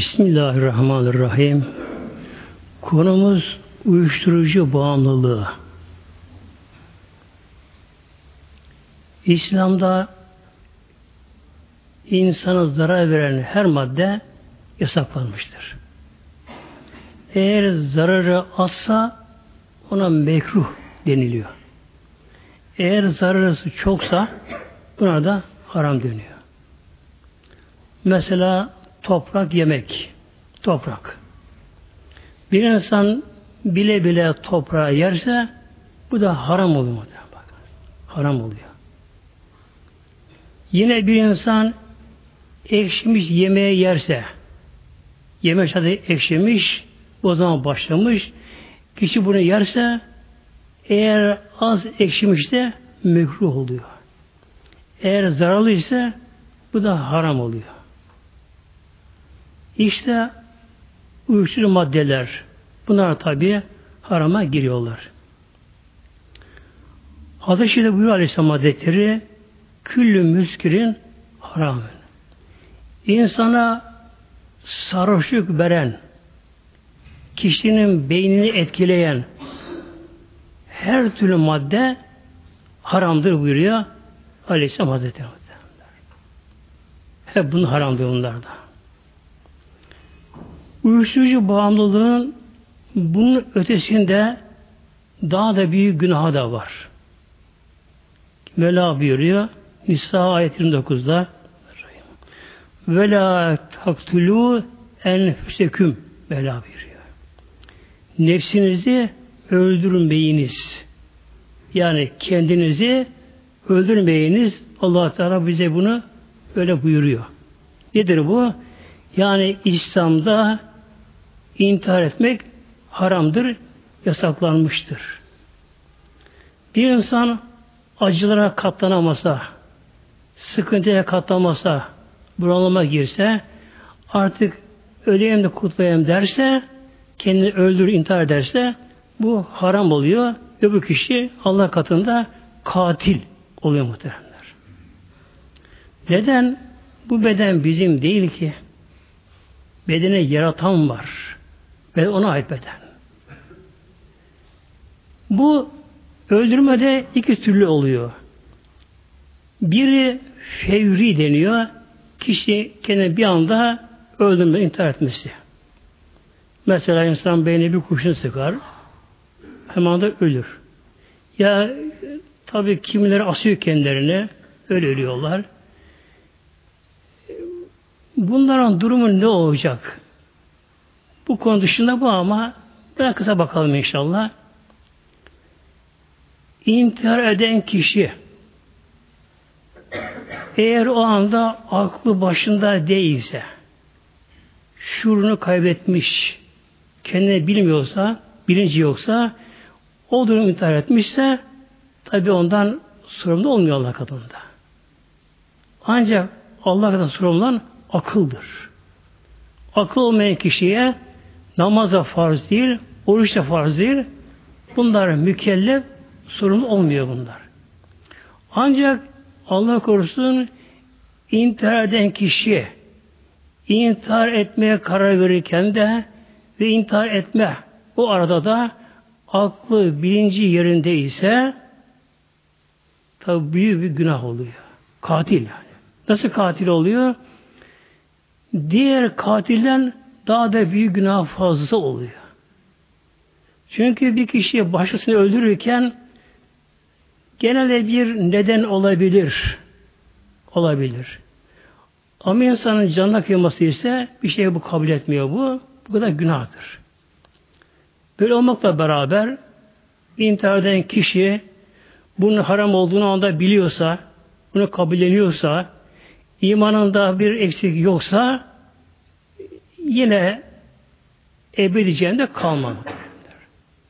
Bismillahirrahmanirrahim. Konumuz uyuşturucu bağımlılığı. İslam'da insana zarar veren her madde yasaklanmıştır. Eğer zararı azsa ona mekruh deniliyor. Eğer zararı çoksa buna da haram deniyor. Mesela toprak yemek. Toprak. Bir insan bile bile toprağı yerse bu da haram oluyor. Haram oluyor. Yine bir insan ekşimiş yemeği yerse yemek adı ekşimiş o zaman başlamış kişi bunu yerse eğer az ekşimişse mekruh oluyor. Eğer zararlı ise bu da haram oluyor. İşte uyuşturucu maddeler bunlar tabi harama giriyorlar. Hadis-i Şerif buyuruyor Aleyhisselam Hazretleri küllü müskirin haram. İnsana sarhoşluk veren, kişinin beynini etkileyen her türlü madde haramdır buyuruyor Aleyhisselam Hazretleri. Hep bunun haramdır bunlarda. Uyuşturucu bağımlılığın bunun ötesinde daha da büyük günah da var. Mela buyuruyor Nisa ayet 29'da ve la taktulu enfüseküm Mela buyuruyor. Nefsinizi öldürmeyiniz. Yani kendinizi öldürmeyiniz. allah Teala bize bunu öyle buyuruyor. Nedir bu? Yani İslam'da intihar etmek haramdır, yasaklanmıştır. Bir insan acılara katlanamasa, sıkıntıya katlanamasa, bunalıma girse, artık öleyim de kurtulayım derse, kendini öldür, intihar ederse, bu haram oluyor. Öbür kişi Allah katında katil oluyor muhteremler. Neden? Bu beden bizim değil ki. Bedene yaratan var. Ve ona ait beden. Bu öldürmede iki türlü oluyor. Biri fevri deniyor. Kişi kendini bir anda öldürme, intihar etmesi. Mesela insan beyni bir kurşun sıkar. Hemen de ölür. Ya tabi kimileri asıyor kendilerine. Öyle ölüyorlar. Bunların durumu ne olacak? Bu konu dışında bu ama biraz kısa bakalım inşallah. İntihar eden kişi eğer o anda aklı başında değilse şuurunu kaybetmiş kendini bilmiyorsa bilinci yoksa o durum intihar etmişse tabi ondan sorumlu olmuyor Allah katında. Ancak Allah katında sorumlu olan akıldır. Akıl olmayan kişiye namaz da farz değil, oruç da farz değil. Bunlar mükellef, sorumlu olmuyor bunlar. Ancak Allah korusun intihar eden kişi intihar etmeye karar verirken de ve intihar etme o arada da aklı bilinci yerinde ise tabi büyük bir günah oluyor. Katil yani. Nasıl katil oluyor? Diğer katilden daha da büyük günah fazlası oluyor. Çünkü bir kişiye başkasını öldürürken genelde bir neden olabilir. Olabilir. Ama insanın canına kıyması ise bir şey bu kabul etmiyor bu. Bu kadar günahtır. Böyle olmakla beraber intihar eden kişi bunun haram olduğunu anda biliyorsa, bunu kabulleniyorsa, imanında bir eksik yoksa yine ebedi cehennemde kalmaz.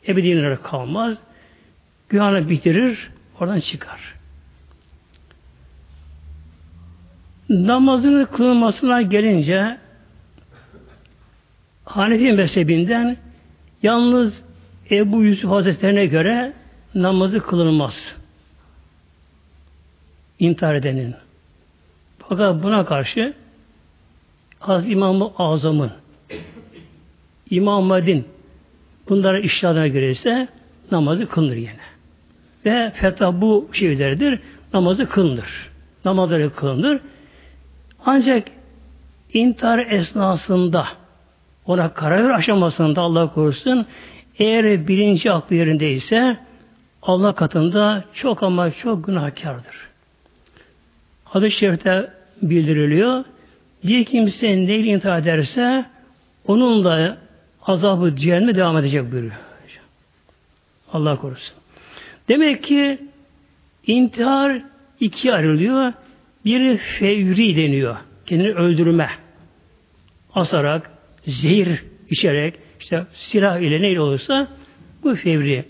Ebedi cehennemde kalmaz. Günahını bitirir, oradan çıkar. Namazının kılınmasına gelince Hanefi mezhebinden yalnız Ebu Yusuf Hazretlerine göre namazı kılınmaz. İntihar edenin. Fakat buna karşı Az İmam-ı Azam'ın İmam Madin bunlara iştihadına göre namazı kılınır yine. Ve fetva bu şey üzeridir. Namazı kılınır. Namazları kılınır. Ancak intihar esnasında ona karar aşamasında Allah korusun eğer birinci aklı yerindeyse Allah katında çok ama çok günahkardır. Hadis-i şerifte bildiriliyor. Bir kimse neyle intihar ederse onun da azabı cehenneme devam edecek buyuruyor. Allah korusun. Demek ki intihar iki ayrılıyor. Biri fevri deniyor. Kendini öldürme. Asarak, zehir içerek, işte silah ile neyle olursa bu fevri.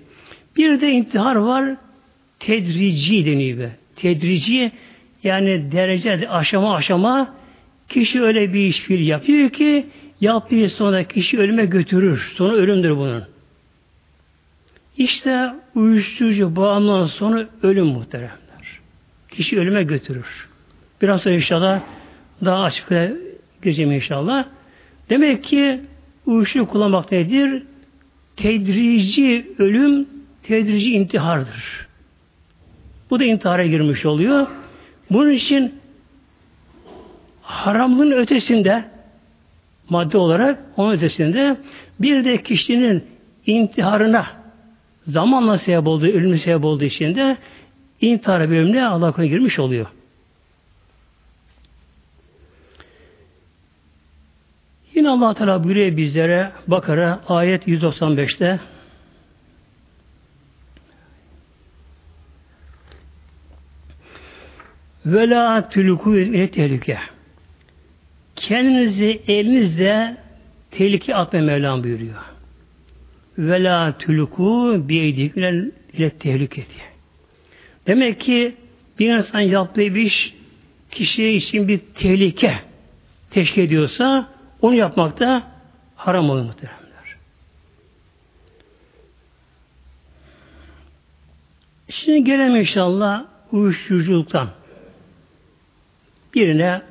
Bir de intihar var tedrici deniyor. Tedrici yani derece aşama aşama kişi öyle bir iş fiil yapıyor ki yaptığı sonra kişi ölüme götürür. Sonra ölümdür bunun. İşte uyuşturucu bağımlılığı sonra ölüm muhteremler. Kişi ölüme götürür. Biraz sonra inşallah daha açıkla gireceğim inşallah. Demek ki uyuşturucu kullanmak nedir? Tedrici ölüm, tedrici intihardır. Bu da intihara girmiş oluyor. Bunun için haramlığın ötesinde madde olarak onun ötesinde bir de kişinin intiharına zamanla sebep olduğu, ölümü sebep olduğu için de intihara bölümüne Allah girmiş oluyor. Yine Allah Teala buyuruyor bizlere Bakara ayet 195'te Ve la tülükü ile tehlike. Kendinizi elinizle tehlike atma Mevlam buyuruyor. Ve la tülükü biyeydik ile tehlike diye. Demek ki bir insan yaptığı bir iş kişiye için bir tehlike teşkil ediyorsa onu yapmak da haram olur muhteremler. Şimdi gelelim inşallah uyuşturuculuktan. Birine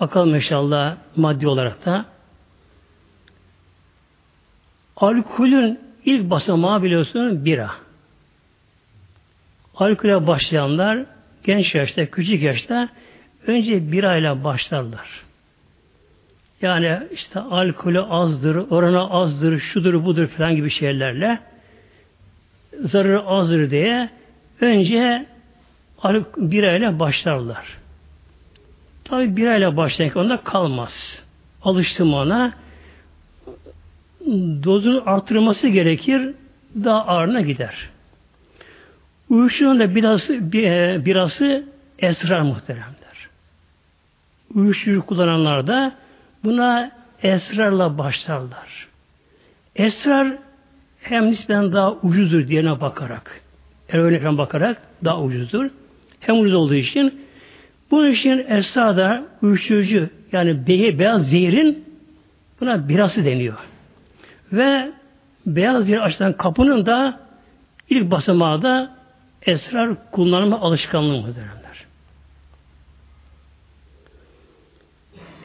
bakalım inşallah maddi olarak da alkolün ilk basamağı biliyorsunuz bira. Alkole başlayanlar genç yaşta, küçük yaşta önce birayla başlarlar. Yani işte alkolü azdır, oranı azdır, şudur budur falan gibi şeylerle zararı azdır diye önce birayla başlarlar. Tabi birayla başlayan onda kalmaz. Alıştım ona dozunu artırması gerekir daha ağırına gider. Uyuşturucunun da birası, birası esrar muhteremler. Uyuşturucu kullananlar da buna esrarla başlarlar. Esrar hem nispeten daha ucuzdur diğerine bakarak. Eroine bakarak daha ucuzdur. Hem ucuz olduğu için bunun için esrada uyuşturucu yani beyaz zehirin buna birası deniyor. Ve beyaz zehir açılan kapının da ilk basamağı da esrar kullanma alışkanlığı muhteremler.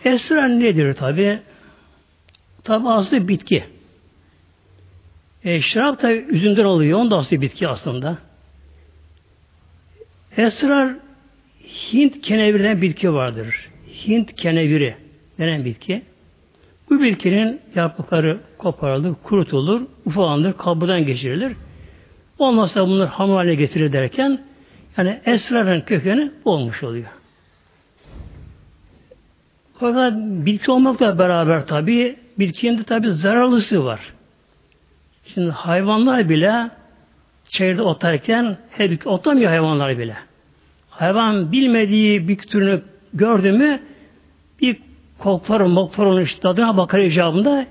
Esrar nedir tabi? Tabi aslı bitki. E, şarap da üzümden oluyor. Onun da aslı bitki aslında. Esrar Hint keneviri bitki vardır. Hint keneviri denen bitki. Bu bitkinin yaprakları koparılır, kurutulur, ufalanır, kabuğundan geçirilir. Olmazsa bunlar ham haline getirir derken yani esrarın kökeni olmuş oluyor. Fakat bitki olmakla beraber tabi bitkinin de tabi zararlısı var. Şimdi hayvanlar bile çayırda otarken her otamıyor hayvanlar bile. Hayvan bilmediği bir türünü gördü mü bir koklar, moklar onun işte tadına bakar icabında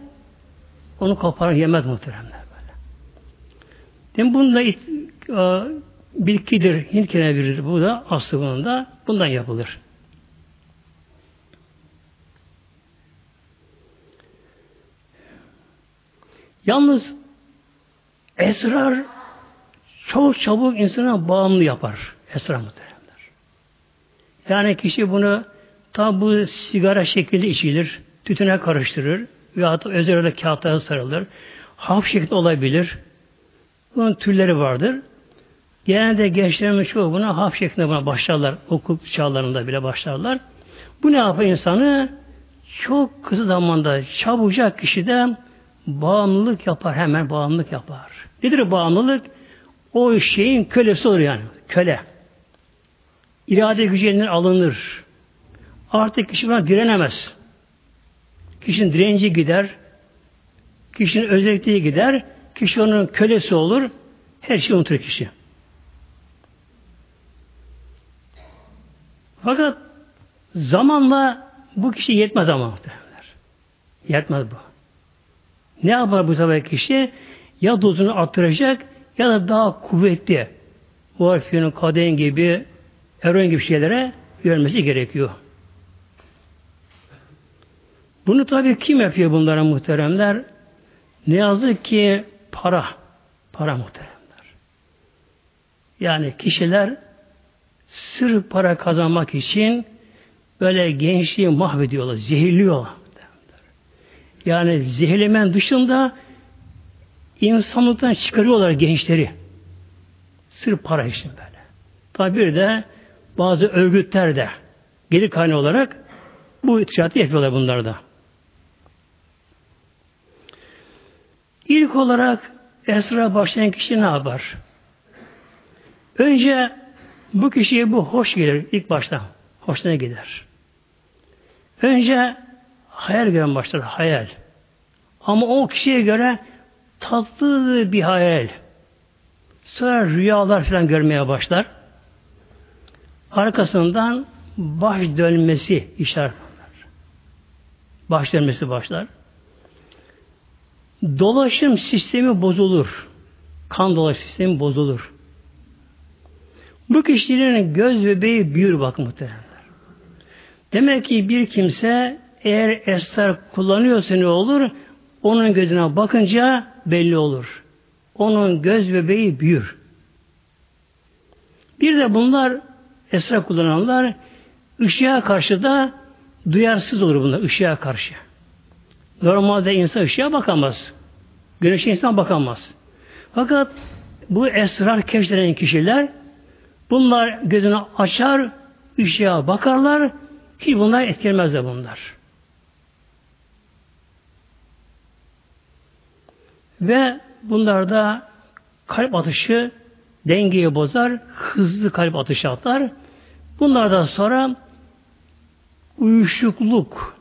onu kopar yemez muhteremler böyle. Demin bunun it, e, bitkidir, Hint kenevirir bu da aslı bunun da bundan yapılır. Yalnız esrar çok çabuk insana bağımlı yapar. Esrar muhteremler. Yani kişi bunu Tabi bu sigara şekilde içilir, tütüne karıştırır, Veya da özel kağıtlara sarılır. Hap şeklinde olabilir. Bunun türleri vardır. Genelde gençlerimiz çoğu buna hap şeklinde buna başlarlar. Okul çağlarında bile başlarlar. Bu ne yapar insanı? Çok kısa zamanda çabucak kişiden bağımlılık yapar. Hemen bağımlılık yapar. Nedir bağımlılık? O şeyin kölesi olur yani. Köle. İrade gücü elinden alınır. Artık kişi buna direnemez. Kişinin direnci gider. Kişinin özelliği gider. Kişi onun kölesi olur. Her şeyi unutur kişi. Fakat zamanla bu kişi yetmez ama. Yetmez bu. Ne yapar bu sefer kişi? Ya dozunu arttıracak ya da daha kuvvetli morfiyonun, kadein gibi eroin gibi şeylere yönelmesi gerekiyor. Bunu tabii kim yapıyor bunlara muhteremler? Ne yazık ki para. Para muhteremler. Yani kişiler sırf para kazanmak için böyle gençliği mahvediyorlar, zehirliyorlar. Yani zehirlemen dışında insanlıktan çıkarıyorlar gençleri. Sırf para için böyle. Tabi bir de bazı örgütler de gelir kaynağı olarak bu ticareti yapıyorlar bunlarda. İlk olarak esra başlayan kişi ne yapar? Önce bu kişiye bu hoş gelir ilk başta. Hoşuna gider. Önce hayal gören başlar, hayal. Ama o kişiye göre tatlı bir hayal. Sonra rüyalar falan görmeye başlar. Arkasından baş dönmesi işaret Baş dönmesi başlar. Dolaşım sistemi bozulur. Kan dolaşım sistemi bozulur. Bu kişilerin göz bebeği büyür bak muhtemelen. Demek ki bir kimse eğer esrar kullanıyorsa ne olur? Onun gözüne bakınca belli olur. Onun göz bebeği büyür. Bir de bunlar esrar kullananlar ışığa karşı da duyarsız olur bunlar ışığa karşı. Normalde insan ışığa bakamaz. Güneşe insan bakamaz. Fakat bu esrar keşfeden kişiler bunlar gözünü açar, ışığa bakarlar, ki bunlar etkilemez de bunlar. Ve bunlarda kalp atışı dengeyi bozar, hızlı kalp atışı atar. Bunlardan sonra uyuşukluk,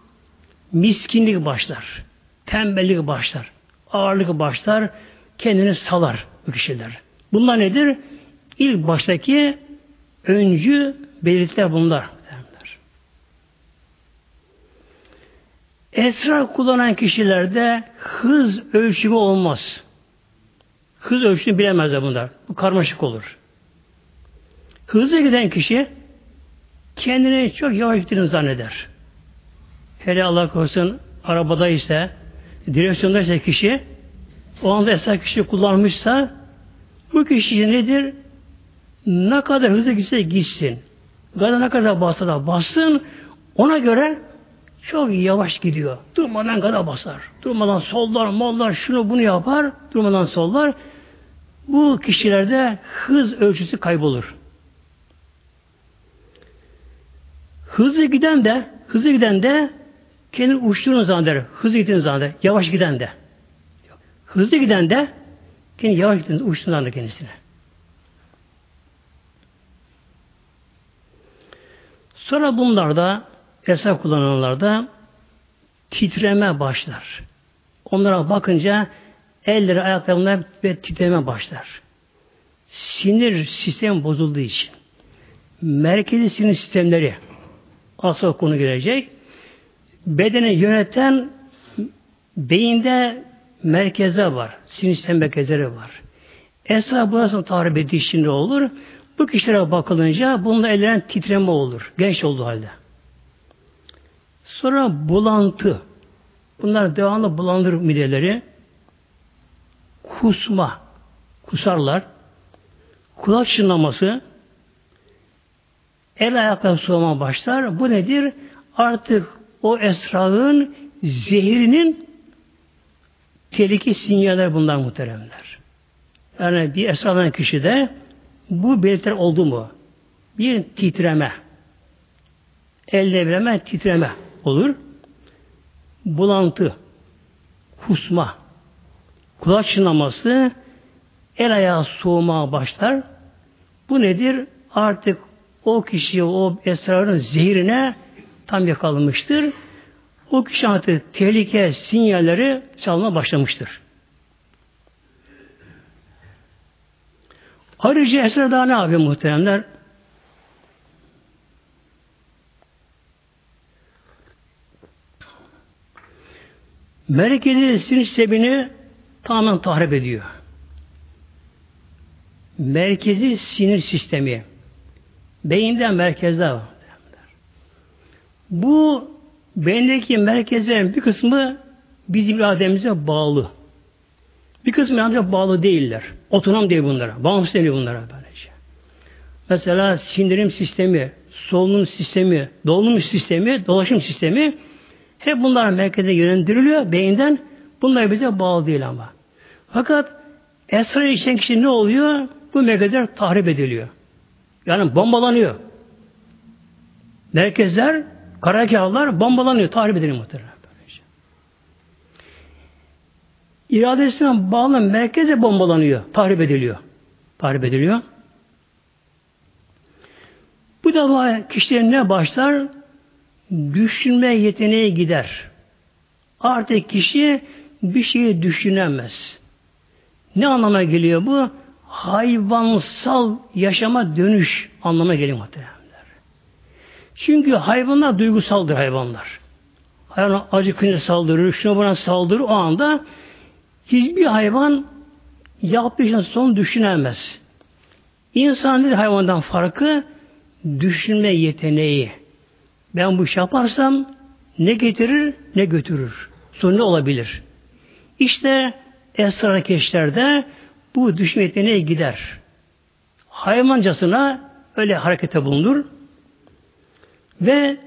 miskinlik başlar, tembellik başlar, ağırlık başlar, kendini salar bu kişiler. Bunlar nedir? İlk baştaki öncü belirtiler bunlar. Esrar kullanan kişilerde hız ölçümü olmaz. Hız ölçümü bilemezler bunlar. Bu karmaşık olur. Hızlı giden kişi kendini çok yavaş gittiğini zanneder. Hele Allah korusun arabada ise direksiyonda ise kişi o anda esrar kişi kullanmışsa bu kişi nedir? Ne kadar hızlı gitse gitsin. Gada ne kadar bassa da bassın ona göre çok yavaş gidiyor. Durmadan gada basar. Durmadan sollar, mallar, şunu bunu yapar. Durmadan sollar. Bu kişilerde hız ölçüsü kaybolur. Hızlı giden de, hızlı giden de kendi uçtuğunu zanneder. Hızlı gittiğini zanneder. Yavaş giden de. Hızlı giden de kendi yavaş gittiğini uçtuğunu zanneder kendisine. Sonra bunlarda esrar kullananlarda titreme başlar. Onlara bakınca elleri ayaklarında ve titreme başlar. Sinir sistemi bozulduğu için. Merkezi sinir sistemleri asıl konu gelecek. Bedeni yöneten beyinde merkeze var. Sinir sistem merkezleri var. Esra burası tarif ettiği için olur? Bu kişilere bakılınca bunda ellerin titreme olur. Genç olduğu halde. Sonra bulantı. Bunlar devamlı bulandır mideleri. Kusma. Kusarlar. Kulak çınlaması. El ayaklar soğuma başlar. Bu nedir? Artık o esrarın zehirinin tehlike sinyaller bunlar muhteremler. Yani bir esralan kişide bu belirtiler oldu mu? Bir titreme, elde bileme titreme olur. Bulantı, kusma, kulak çınlaması, el ayağı soğumaya başlar. Bu nedir? Artık o kişi o esrarın zehrine tam yakalanmıştır. O kişi artık tehlike sinyalleri çalma başlamıştır. Ayrıca esrar daha ne yapıyor muhteremler? Merkezi sinir sistemini tamamen tahrip ediyor. Merkezi sinir sistemi. Beyinden merkezde var. Bu beyindeki merkezlerin bir kısmı bizim irademize bağlı. Bir kısmı irademize bağlı değiller. Otonom değil bunlara. Bağımsız değil bunlara böylece. Mesela sindirim sistemi, solunum sistemi, dolunum sistemi, dolaşım sistemi hep bunlar merkeze yönlendiriliyor beyinden. Bunlar bize bağlı değil ama. Fakat esrar içen kişi ne oluyor? Bu merkezler tahrip ediliyor. Yani bombalanıyor. Merkezler, karakahlar bombalanıyor, tahrip ediliyor muhtemelen. İradesine bağlı merkeze bombalanıyor, tahrip ediliyor. Tahrip ediliyor. Bu da kişilerin ne başlar? Düşünme yeteneği gider. Artık kişi bir şeyi düşünemez. Ne anlama geliyor bu? Hayvansal yaşama dönüş anlamına geliyor muhtemelenler. Çünkü hayvanlar duygusaldır hayvanlar. Hayvan acıkınca saldırır, şuna buna saldırır o anda hiçbir hayvan yaptığı için son düşünemez. İnsan değil hayvandan farkı düşünme yeteneği. Ben bu iş yaparsam ne getirir ne götürür. Sonra olabilir? İşte esrar keşlerde bu düşme yeteneği gider. Hayvancasına öyle harekete bulunur ve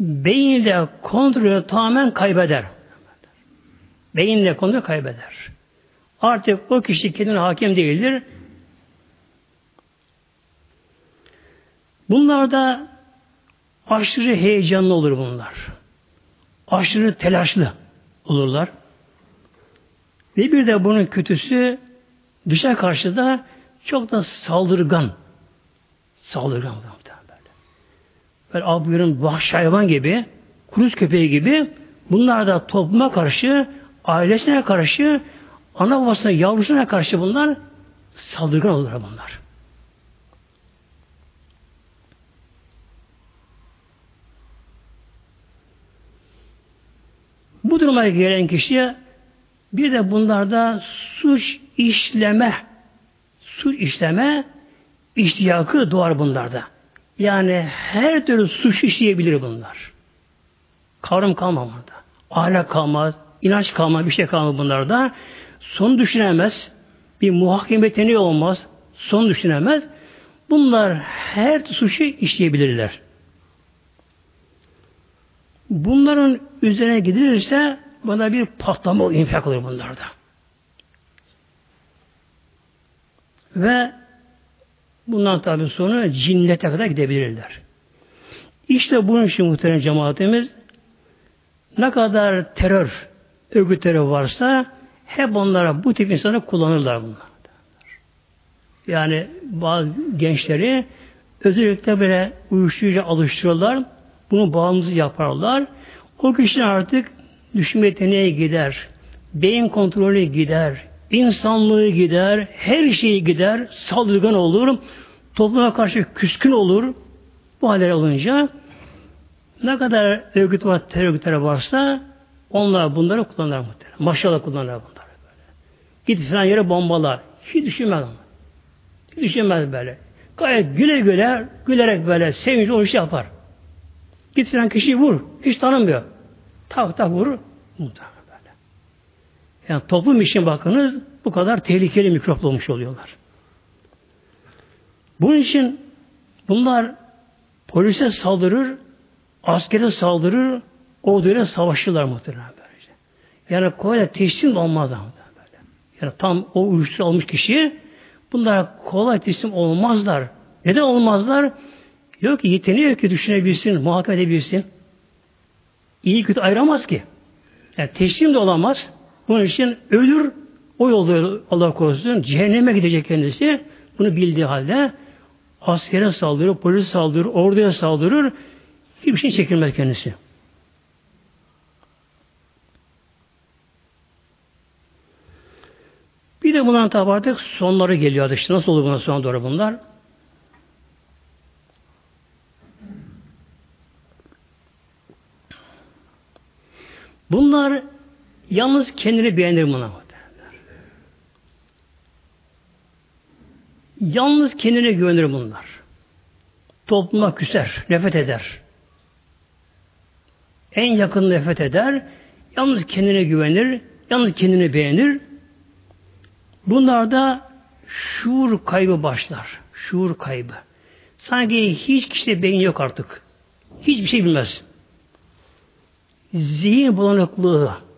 beyinle kontrolü tamamen kaybeder. Beyinle kontrolü kaybeder. Artık o kişi kendine hakim değildir. Bunlar da aşırı heyecanlı olur bunlar. Aşırı telaşlı olurlar. Ve bir de bunun kötüsü Dışa karşı da çok da saldırgan. Saldırgan böyle. Böyle abiyonun vahşi hayvan gibi, kuruz köpeği gibi bunlar da topluma karşı, ailesine karşı, ana babasına, yavrusuna karşı bunlar saldırgan olurlar bunlar. Bu duruma gelen kişiye bir de bunlarda suç işleme suç işleme iştiyakı doğar bunlarda. Yani her türlü suç işleyebilir bunlar. Kavram kalmaz burada. Ahlak kalmaz, inanç kalmaz, bir şey kalmaz bunlarda. Son düşünemez. Bir muhakeme olmaz. Son düşünemez. Bunlar her suçu işleyebilirler. Bunların üzerine gidilirse bana bir patlama infak olur bunlarda. Ve bundan tabi sonra cinnete kadar gidebilirler. İşte bunun için muhtemelen cemaatimiz ne kadar terör örgütleri varsa hep onlara bu tip insanı kullanırlar bunlar. Yani bazı gençleri özellikle böyle uyuşturucu alıştırırlar. Bunu bağımsız yaparlar. O kişinin artık düşünme yeteneği gider. Beyin kontrolü gider insanlığı gider, her şeyi gider, saldırgan olur, topluma karşı küskün olur. Bu haller olunca ne kadar örgüt var, terör örgütleri varsa onlar bunları kullanırlar muhtemelen. Maşallah kullanırlar bunları böyle. Git falan yere bombalar. Hiç düşünmez ama. Hiç düşünmez böyle. Gayet güle güle, gülerek böyle sevinçli o işi yapar. Git falan kişiyi vur. Hiç tanımıyor. Tak tak vurur. Muhtemelen. Yani toplum için bakınız bu kadar tehlikeli mikrop olmuş oluyorlar. Bunun için bunlar polise saldırır, askere saldırır, orduyla savaşırlar muhtemelen böylece. Yani kolay teslim olmaz ama böyle. Yani tam o uyuşturucu almış kişi bunlar kolay teslim olmazlar. Neden olmazlar? Yok ki yeteneği yok ki düşünebilsin, muhakeme edebilsin. İyi kötü ayıramaz ki. Yani teslim de olamaz. Bunun için ölür, o yolda Allah korusun cehenneme gidecek kendisi. Bunu bildiği halde askere saldırır, polis saldırır, orduya saldırır. Hiçbir şey çekilmez kendisi. Bir de bundan tabi artık sonları geliyor. İşte nasıl olur buna son doğru bunlar? Bunlar yalnız kendini beğenir buna. Yalnız kendine güvenir bunlar. Topluma küser, nefret eder. En yakın nefret eder. Yalnız kendine güvenir, yalnız kendini beğenir. Bunlarda şuur kaybı başlar. Şuur kaybı. Sanki hiç kişide beyin yok artık. Hiçbir şey bilmez. Zihin bulanıklığı.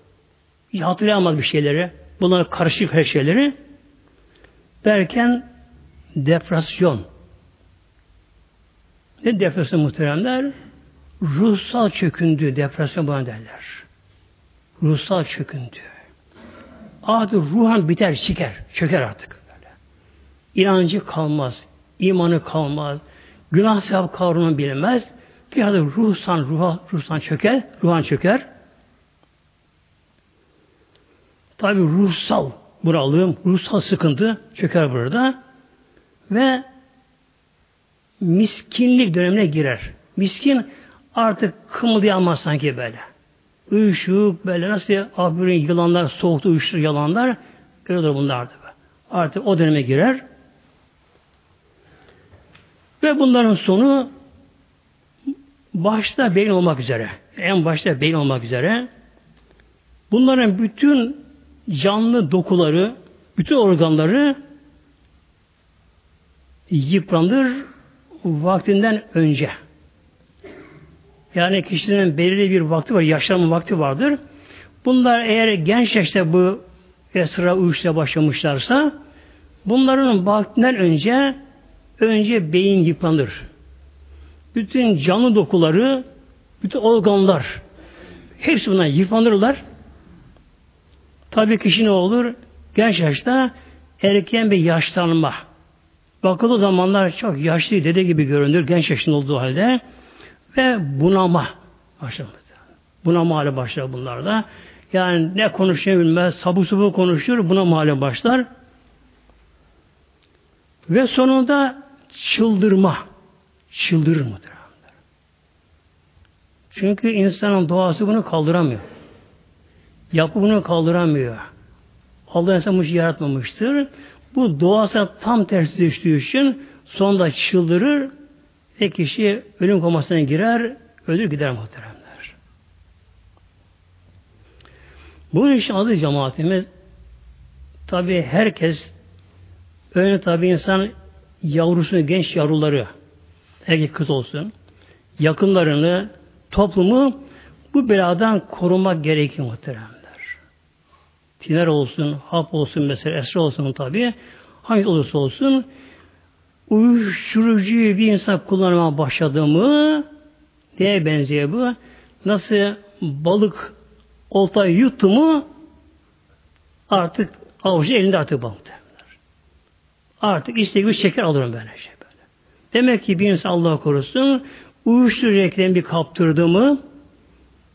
Hatırlayamaz bir şeyleri. Bunlar karışık her şeyleri. Derken depresyon. Ne depresyon muhteremler? Ruhsal çöküntü, depresyon bana derler. Ruhsal çöküntü. Artık ruhan biter, şiker, çöker artık. Böyle. İnancı kalmaz, imanı kalmaz, günah sevap kavramını bilmez. Bir adı ruhsan, ruha, ruhsan çöker, ruhan çöker. Tabi ruhsal buralığım, ruhsal sıkıntı çöker burada ve miskinlik dönemine girer. Miskin artık kımıldayamaz sanki böyle. Uyuşuk böyle nasıl abirin yılanlar, soğukta uyuştur yalanlar öyledir bunlardı. Artık o döneme girer. Ve bunların sonu başta beyin olmak üzere. En başta beyin olmak üzere. Bunların bütün canlı dokuları, bütün organları yıpranır vaktinden önce. Yani kişinin belirli bir vakti var, yaşlanma vakti vardır. Bunlar eğer genç yaşta bu esra uyuştuya başlamışlarsa bunların vaktinden önce önce beyin yıpranır. Bütün canlı dokuları, bütün organlar hepsi bundan yıpranırlar. Tabii kişi ne olur? Genç yaşta erken bir yaşlanma. Bakıldığı zamanlar çok yaşlı dede gibi görünür genç yaşında olduğu halde ve bunama başlar. Bunama hali başlar bunlarda. Yani ne konuşuyor bilmez, sabuk sabuk konuşuyor, buna hali başlar. Ve sonunda çıldırma. Çıldırır muhtemelen. Çünkü insanın doğası bunu kaldıramıyor. Yapı bunu kaldıramıyor. Allah insan bu yaratmamıştır. Bu doğası tam tersi düştüğü için sonunda çıldırır ve kişi ölüm komasına girer, ölür gider muhteremler. Bu için adı cemaatimiz tabi herkes öyle tabi insan yavrusunu, genç yavruları erkek kız olsun yakınlarını, toplumu bu beladan korumak gerekiyor muhteremler. Tiner olsun, hap olsun mesela, esra olsun tabi. Hangi olursa olsun uyuşturucuyu bir insan kullanmaya başladı mı neye benziyor bu? Nasıl balık oltayı yuttu mu artık avucu elinde artık balık Artık istediği gibi şeker alırım böyle şey böyle. Demek ki bir insan Allah korusun uyuşturucu reklam bir kaptırdı mı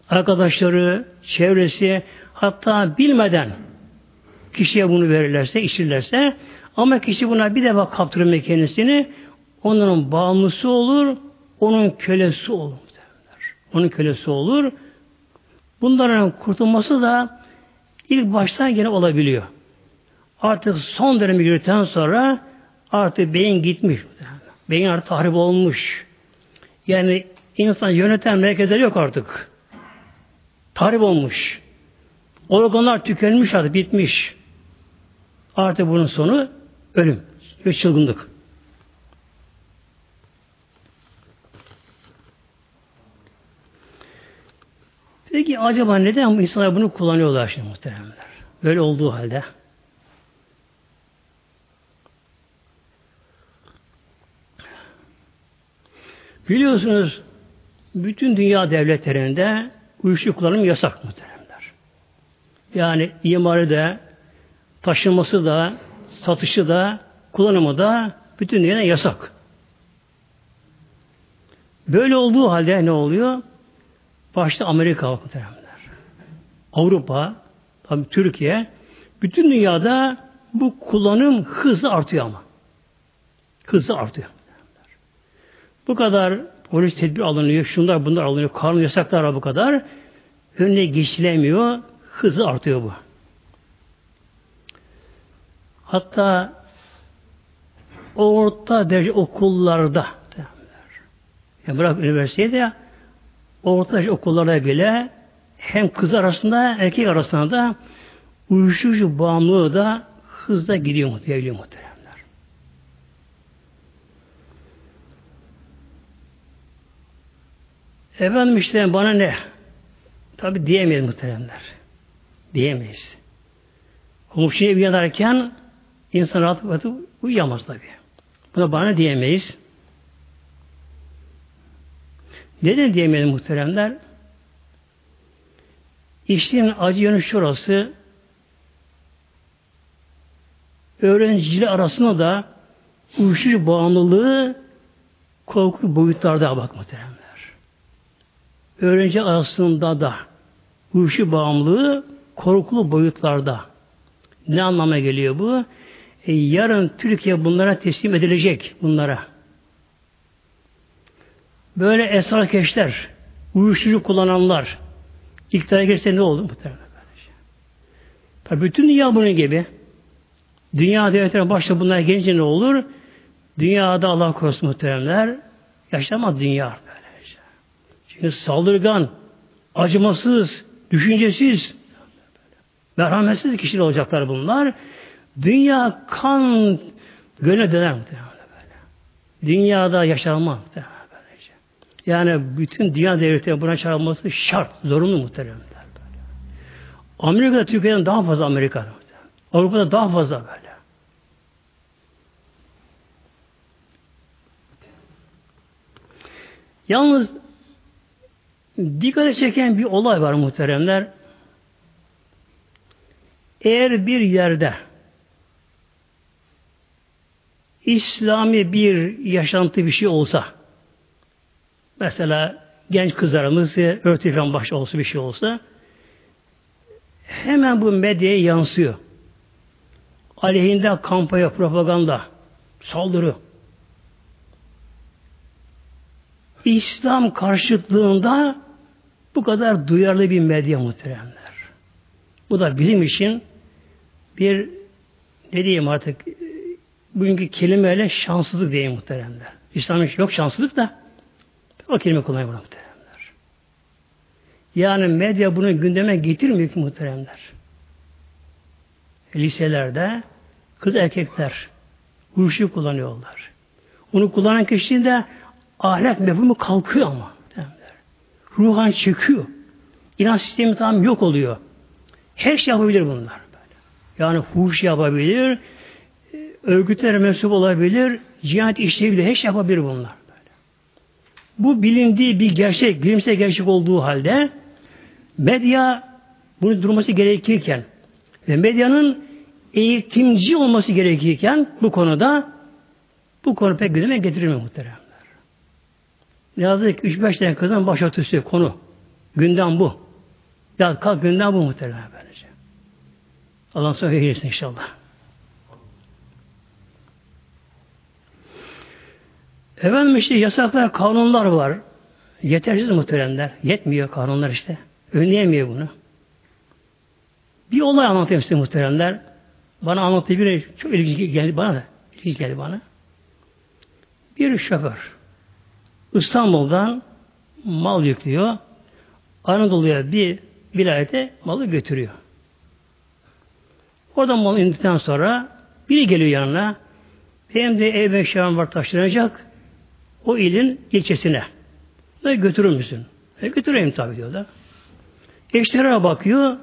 arkadaşları, çevresi hatta bilmeden kişiye bunu verirlerse, içirlerse ama kişi buna bir defa kaptırır kendisini onun bağımlısı olur, onun kölesi olur. Derler. Onun kölesi olur. Bunların kurtulması da ilk baştan gene olabiliyor. Artık son dönemi girdikten sonra artık beyin gitmiş. Beyin artık tahrip olmuş. Yani insan yöneten merkezleri yok artık. Tahrip olmuş. Organlar tükenmiş artık, bitmiş. Artık bunun sonu ölüm ve çılgınlık. Peki acaba neden bu insanlar bunu kullanıyorlar şimdi muhteremler? Böyle olduğu halde. Biliyorsunuz bütün dünya devletlerinde uyuşturucu kullanım yasak muhteremler. Yani imarı da, taşınması da, satışı da, kullanımı da bütün dünyada yasak. Böyle olduğu halde ne oluyor? Başta Amerika muhteremler. Avrupa, tabi Türkiye, bütün dünyada bu kullanım hızlı artıyor ama. Hızlı artıyor. Bu kadar polis tedbir alınıyor, şunlar bunlar alınıyor, kanun yasaklar bu kadar. Önüne geçilemiyor, hızlı artıyor bu. Hatta orta derece okullarda yani bırak üniversitede orta derece okullarda bile hem kız arasında erkek arasında da uyuşturucu bağımlılığı da hızla gidiyor muhtemelen muhteremler. Efendim işte bana ne? Tabi diyemeyiz muhteremler. Diyemeyiz. Komşuya bir yanarken insan rahat uyuyamaz tabi. Buna bana diyemeyiz. Neden diyemeyiz muhteremler? İşin acı yönü şurası öğrenciler arasında da uyuşturucu bağımlılığı korku boyutlarda bak muhteremler. Öğrenci arasında da uyuşturucu bağımlılığı korkulu boyutlarda. Ne anlama geliyor bu? E, yarın Türkiye bunlara teslim edilecek bunlara. Böyle esrarkeşler, uyuşturucu kullananlar, iktidara girse ne olur muhtemelen? Tabi bütün dünya bunun gibi. Dünya devletleri başta bunlar gelince ne olur? Dünyada Allah korusun muhteremler yaşamaz dünya böylece. Çünkü saldırgan, acımasız, düşüncesiz, merhametsiz kişiler olacaklar bunlar. Dünya kan göne döner böyle. Dünyada yaşanma böylece. Yani bütün dünya devletleri buna çağrılması şart, zorunlu muhtemelen. Amerika'da Türkiye'den daha fazla Amerika. Avrupa'da daha fazla böyle. Yalnız dikkat çeken bir olay var muhteremler. Eğer bir yerde İslami bir yaşantı bir şey olsa mesela genç kızlarımız örtü falan baş olsa bir şey olsa hemen bu medyaya yansıyor. Aleyhinde kampanya, propaganda, saldırı. İslam karşıtlığında bu kadar duyarlı bir medya muhteremler. Bu da bizim için bir ne diyeyim artık bugünkü kelimeyle şanssızlık diyeyim muhteremler. İslam'ın yok şanssızlık da o kelime kullanıyor muhteremler. Yani medya bunu gündeme getirmiyor ki muhteremler. Liselerde kız erkekler uyuşucu kullanıyorlar. Onu kullanan kişinin de ahlak mefhumu kalkıyor ama. Ruhan çekiyor. İnanç sistemi tam yok oluyor. Her şey yapabilir bunlar. Yani fuhuş yapabilir, örgütlere mensup olabilir, cinayet işleyebilir, her yapabilir bunlar. Bu bilindiği bir gerçek, bilimsel gerçek olduğu halde medya bunu durması gerekirken ve medyanın eğitimci olması gerekirken bu konuda bu konu pek gündeme getirilmiyor muhteremler. Yazık ki 3-5 tane kızın başörtüsü konu. Gündem bu. Ya kalk gündem bu muhterem böylece. Allah sonra eylesin inşallah. Efendim işte yasaklar, kanunlar var. Yetersiz muhteremler. Yetmiyor kanunlar işte. Önleyemiyor bunu. Bir olay anlatayım size muhteremler. Bana anlattığı bir çok ilginç geldi bana da. İlginç geldi bana. Bir şoför İstanbul'dan mal yüklüyor. Anadolu'ya bir vilayete malı götürüyor. Oradan mal indikten sonra biri geliyor yanına. Benim de ev eşyam var taşınacak. O ilin ilçesine. Ve götürür müsün? E götüreyim tabi diyor da. Eşlere bakıyor.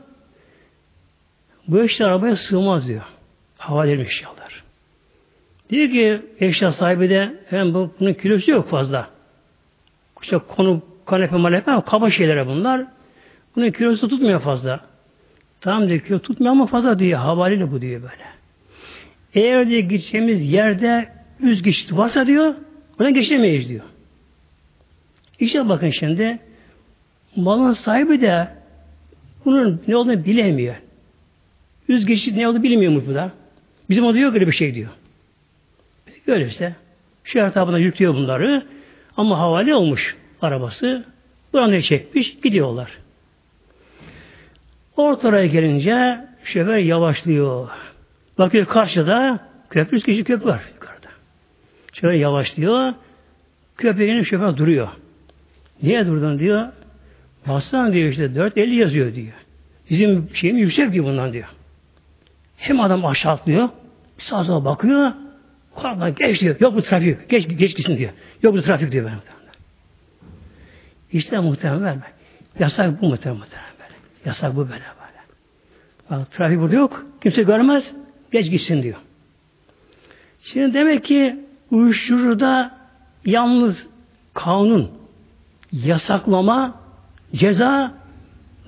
Bu eşler arabaya sığmaz diyor. Havalı eşyalar. Diyor ki eşya sahibi de hem bu, bunun kilosu yok fazla. İşte konu kanepe malepe kaba şeylere bunlar. Bunun kilosu tutmuyor fazla. Tamam diyor tutmuyor ama fazla diyor. Havaliyle bu diyor böyle. Eğer diye gideceğimiz yerde yüz geçit varsa diyor ona geçemeyiz diyor. İşte bakın şimdi malın sahibi de bunun ne olduğunu bilemiyor. Yüz geçit ne olduğunu bilmiyormuş bu da. Bizim o diyor öyle bir şey diyor. Peki öyle işte. Şu etrafına yüklüyor bunları. Ama havale olmuş arabası. Buranı çekmiş gidiyorlar. Ortaya gelince şoför yavaşlıyor. Bakıyor karşıda köprü kişi köprü var yukarıda. Şöyle yavaşlıyor. Köprünün şoför duruyor. Niye durdun diyor. Baksana diyor işte 4.50 yazıyor diyor. Bizim şeyimiz yüksek diyor bundan diyor. Hem adam aşağı atlıyor. Bir sağa sola bakıyor. Korkma geç diyor. Yok bu trafik. Geç, geç gitsin diyor. Yok bu trafik diyor. Ben. İşte muhtemelen Yasak bu muhtemelen. Yasak bu böyle böyle. Bak, trafik burada yok. Kimse görmez. Geç gitsin diyor. Şimdi demek ki uyuşturucuda yalnız kanun, yasaklama, ceza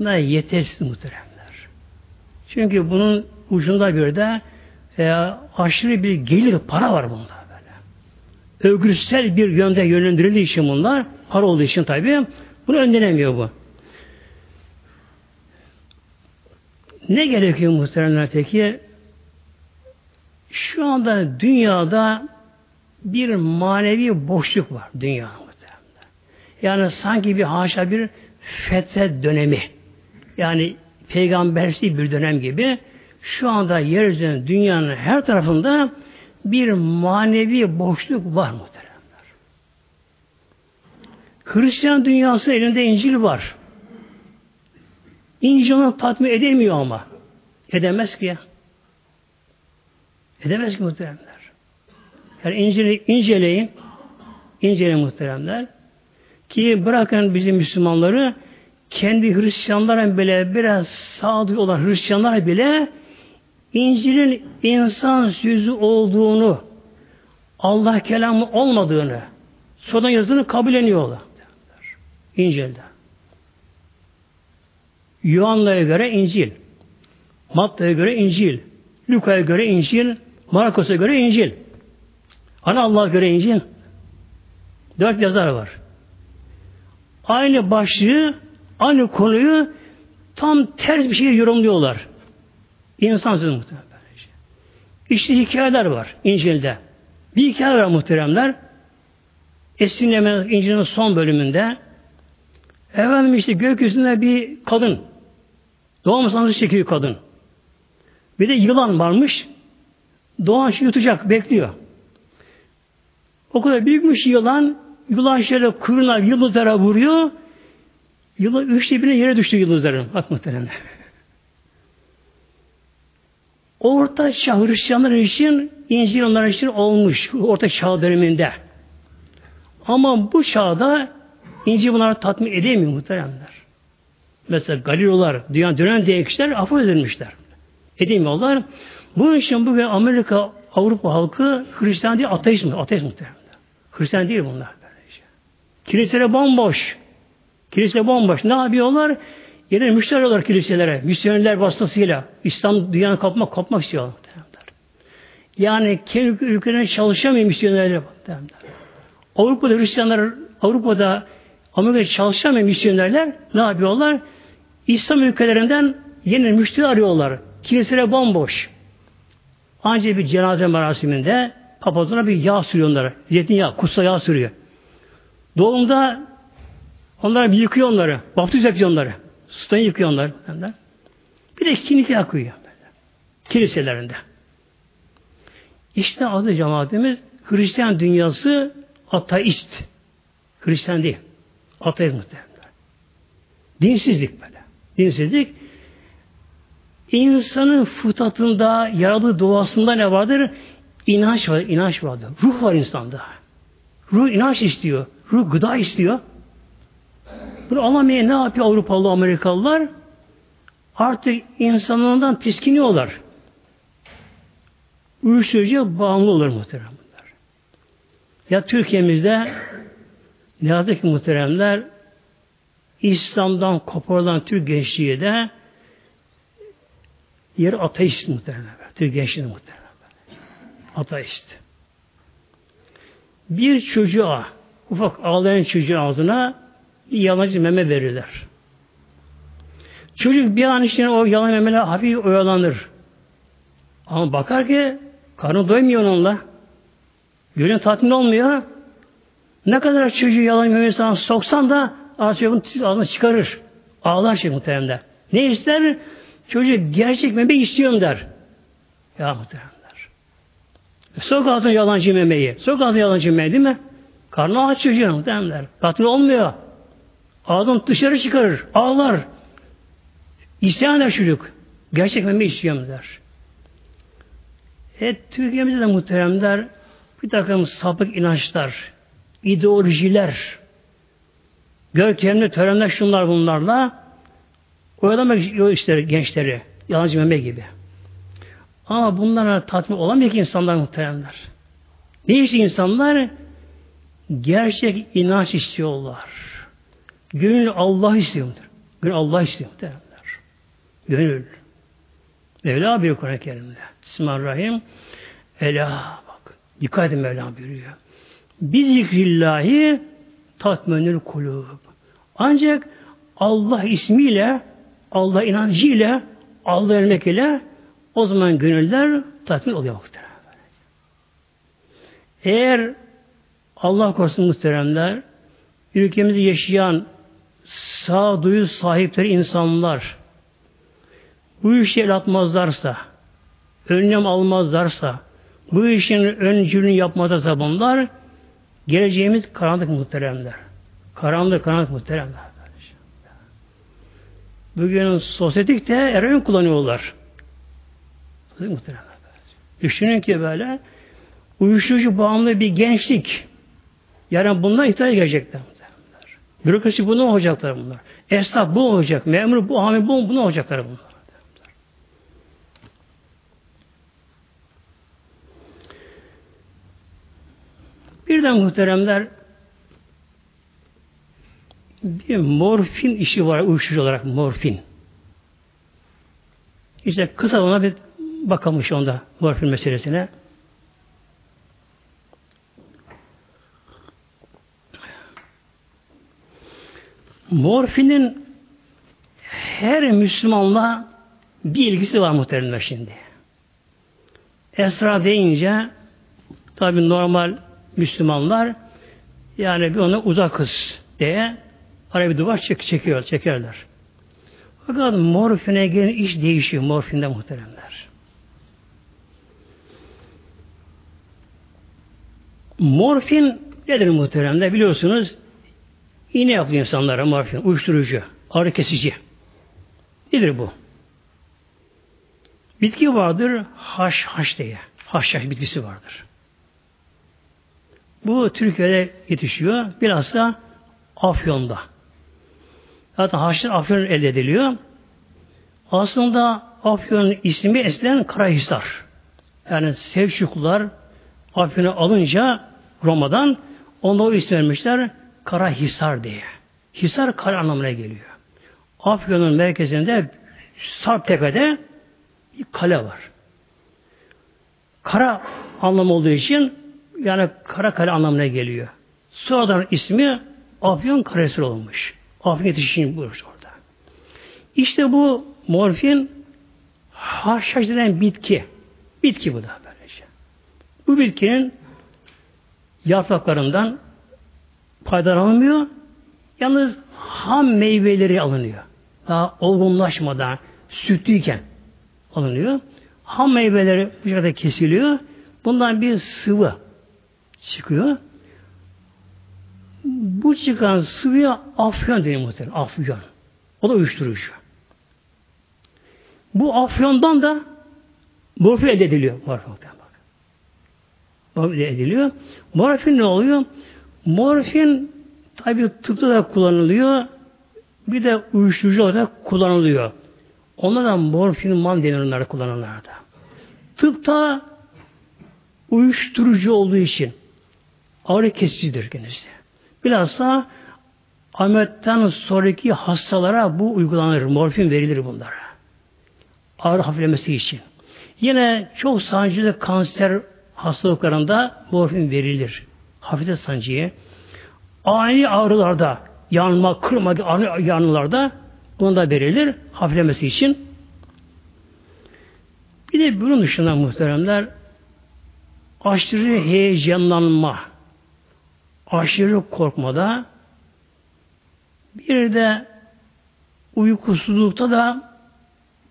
ne yetersiz muhteremler. Çünkü bunun ucunda bir de e, aşırı bir gelir, para var bunda böyle. Övgüsel bir yönde yönlendirildiği için bunlar, para olduğu için tabi bunu önlenemiyor bu. Ne gerekiyor muhteremler peki? Şu anda dünyada bir manevi boşluk var dünyada. Yani sanki bir haşa bir fethet dönemi. Yani peygambersi bir dönem gibi şu anda yeryüzünün dünyanın her tarafında bir manevi boşluk var muhteremler. Hristiyan dünyası elinde İncil var. İncil onu tatmin edemiyor ama. Edemez ki ya. Edemez ki muhteremler. Yani İncil'i inceleyin. İnceleyin muhteremler. Ki bırakın bizim Müslümanları kendi Hristiyanlara bile biraz sağduyu olan Hristiyanlar bile İncil'in insan sözü olduğunu Allah kelamı olmadığını sonradan yazıldığını kabulleniyorlar. İncil'de. Yuhanna'ya göre İncil. Matta'ya göre İncil. Luka'ya göre İncil. Markos'a göre İncil. Ana Allah'a göre İncil. Dört yazar var. Aynı başlığı, aynı konuyu tam ters bir şey yorumluyorlar. İnsan sözü muhtemelen. İşte hikayeler var İncil'de. Bir hikaye var muhteremler. Esinleme İncil'in son bölümünde efendim işte gökyüzünde bir kadın doğum sancısı çekiyor kadın. Bir de yılan varmış. Doğan şey yutacak, bekliyor. O kadar büyükmüş yılan, yılan şöyle kuyruğuna yıldızlara vuruyor. Yılan üçte birine yere düştü yıldızların. Bak muhtemelen. Orta Çağ Hristiyanlar için İncil onlar için olmuş. Orta Çağ döneminde. Ama bu çağda İncil bunları tatmin edemiyor muhteremler. Mesela Galilolar, dünya dönen diye kişiler affı edilmişler. Edemiyorlar. Bunun için bu ve Amerika, Avrupa halkı Hristiyan değil, ateist mi? Ateist muhtemelen. Hristiyan değil bunlar. Kiliseler bomboş. Kilise bomboş. Ne yapıyorlar? Yine müşteri oluyorlar kiliselere. Misyonerler vasıtasıyla. İslam dünyanın kapmak, kapmak istiyorlar. Yani kendi ülkelerine çalışamıyor misyonerler. Avrupa'da Hristiyanlar, Avrupa'da Amerika'da çalışamayan misyonerler ne yapıyorlar? İslam ülkelerinden yeni müşteri arıyorlar. Kiliselere bomboş. Ancak bir cenaze merasiminde papazına bir yağ sürüyor onlara. Zeytinyağı, kutsal yağ sürüyor. Doğumda onlara bir yıkıyor onları. Baptiz yapıyor onları. Sudan yıkıyor onları. Bir de kinlik yağ koyuyor. Kiliselerinde. İşte adı cemaatimiz Hristiyan dünyası ateist. Hristiyan değil. Ateist muhtemelen. Dinsizlik böyle. Dinsizlik insanın fıtratında, yaradığı doğasında ne vardır? İnanç var, inanç vardır. Ruh var insanda. Ruh inanç istiyor. Ruh gıda istiyor. Bunu alamayan ne yapıyor Avrupalı, Amerikalılar? artık insanlardan tiskiniyorlar. Uyuşturucuya bağımlı olur muhteremler. Ya Türkiye'mizde ne yazık ki muhteremler İslam'dan koparılan Türk gençliği de yer ateist muhteremler. Türk gençliği muhteremler. Ateist. Bir çocuğa, ufak ağlayan çocuğun ağzına bir yalancı meme verirler. Çocuk bir an içinde o yalan memeler hafif oyalanır. Ama bakar ki karnı doymuyor onunla. Gönlün tatmin olmuyor. Ne kadar çocuğu yalan memesine soksan da çocuğun ağzını çıkarır. Ağlar şey muhteremler. Ne ister? Çocuk gerçek meme istiyorum der. Ya muhteremler. Sok ağzına yalancı memeyi. Sok ağzına yalancı memeyi değil mi? Karnı aç çocuğun muhteremler. Tatmin olmuyor. Ağzını dışarı çıkarır. Ağlar. İsteyen der çocuk. Gerçek meme istiyorum der. E, Türkiye'mizde de muhteremler bir takım sapık inançlar, ideolojiler, görkemli törenler şunlar bunlarla oyalamak ister gençleri. Yalancı meme gibi. Ama bunlara tatmin olamıyor ki insanlar muhteremler. Ne işte insanlar? Gerçek inanç istiyorlar. Gönül Allah istiyordur. Gönül Allah istiyor muhteremler. Gönül. Mevla bir Kur'an-ı Kerim'de. Bismillahirrahmanirrahim. Ela bak. Dikkat edin Mevla buyuruyor. Biz zikrillahi tatmenül kulub. Ancak Allah ismiyle, Allah inancıyla, Allah ölmek ile o zaman gönüller tatmin oluyor muhterem. Eğer Allah korusun muhteremler ülkemizde yaşayan sağduyu sahipleri insanlar bu işi el atmazlarsa önlem almazlarsa bu işin öncülünü yapmazlarsa bunlar geleceğimiz karanlık muhteremler. Karanlık karanlık muhteremler. Bugün sosyetik de eroin kullanıyorlar. Muhteremler. Düşünün ki böyle uyuşturucu bağımlı bir gençlik. Yarın bunlar ihtiyar gelecekler. Bürokrasi bunu olacaklar bunlar. Esnaf bu olacak. Memur bu, hamile bu, bunu olacaklar bunlar. Birden muhteremler bir morfin işi var uyuşturucu olarak morfin. İşte kısa ona bir bakalım şu anda morfin meselesine. Morfinin her Müslümanla bir ilgisi var muhteremler şimdi. Esra deyince tabi normal Müslümanlar yani bir ona uzakız diye araya bir duvar çek çekiyor, çekerler. Fakat morfine gelen iş değişiyor morfinde muhteremler. Morfin nedir muhteremler? Biliyorsunuz iğne yapıyor insanlara morfin, uyuşturucu, ağrı kesici. Nedir bu? Bitki vardır, haş haş diye. Haş haş bitkisi vardır. Bu Türkiye'de yetişiyor. Bilhassa Afyon'da. Zaten haşır Afyon elde ediliyor. Aslında Afyon'un ismi eskiden Karahisar. Yani Selçuklular Afyon'u alınca Roma'dan onda o isim vermişler Karahisar diye. Hisar kara anlamına geliyor. Afyon'un merkezinde Sarptepe'de bir kale var. Kara anlamı olduğu için yani kara kale anlamına geliyor. Sonradan ismi Afyon Karesir olmuş. Afyon yetişişini buyurmuş orada. İşte bu morfin haşhaş denen bitki. Bitki bu da böylece. Bu bitkinin yapraklarından faydalanılmıyor. Yalnız ham meyveleri alınıyor. Daha olgunlaşmadan, sütlüyken alınıyor. Ham meyveleri bu şekilde kesiliyor. Bundan bir sıvı çıkıyor. Bu çıkan sıvıya afyon deniyor muhtemelen. Afyon. O da uyuşturucu. Bu afyondan da morfin elde ediliyor. Morfin elde ediliyor. Morfin ne oluyor? Morfin tabi tıpta da kullanılıyor. Bir de uyuşturucu olarak kullanılıyor. Onlara morfin man denir onları kullananlarda. Tıpta uyuşturucu olduğu için ağrı kesicidir kendisi. Bilhassa ametten sonraki hastalara bu uygulanır. Morfin verilir bunlara. Ağrı hafiflemesi için. Yine çok sancılı kanser hastalıklarında morfin verilir. Hafifte sancıya. Ani ağrılarda, yanma, kırma ani yanmalarda buna da verilir. Hafiflemesi için. Bir de bunun dışında muhteremler aşırı heyecanlanma, aşırı korkmada bir de uykusuzlukta da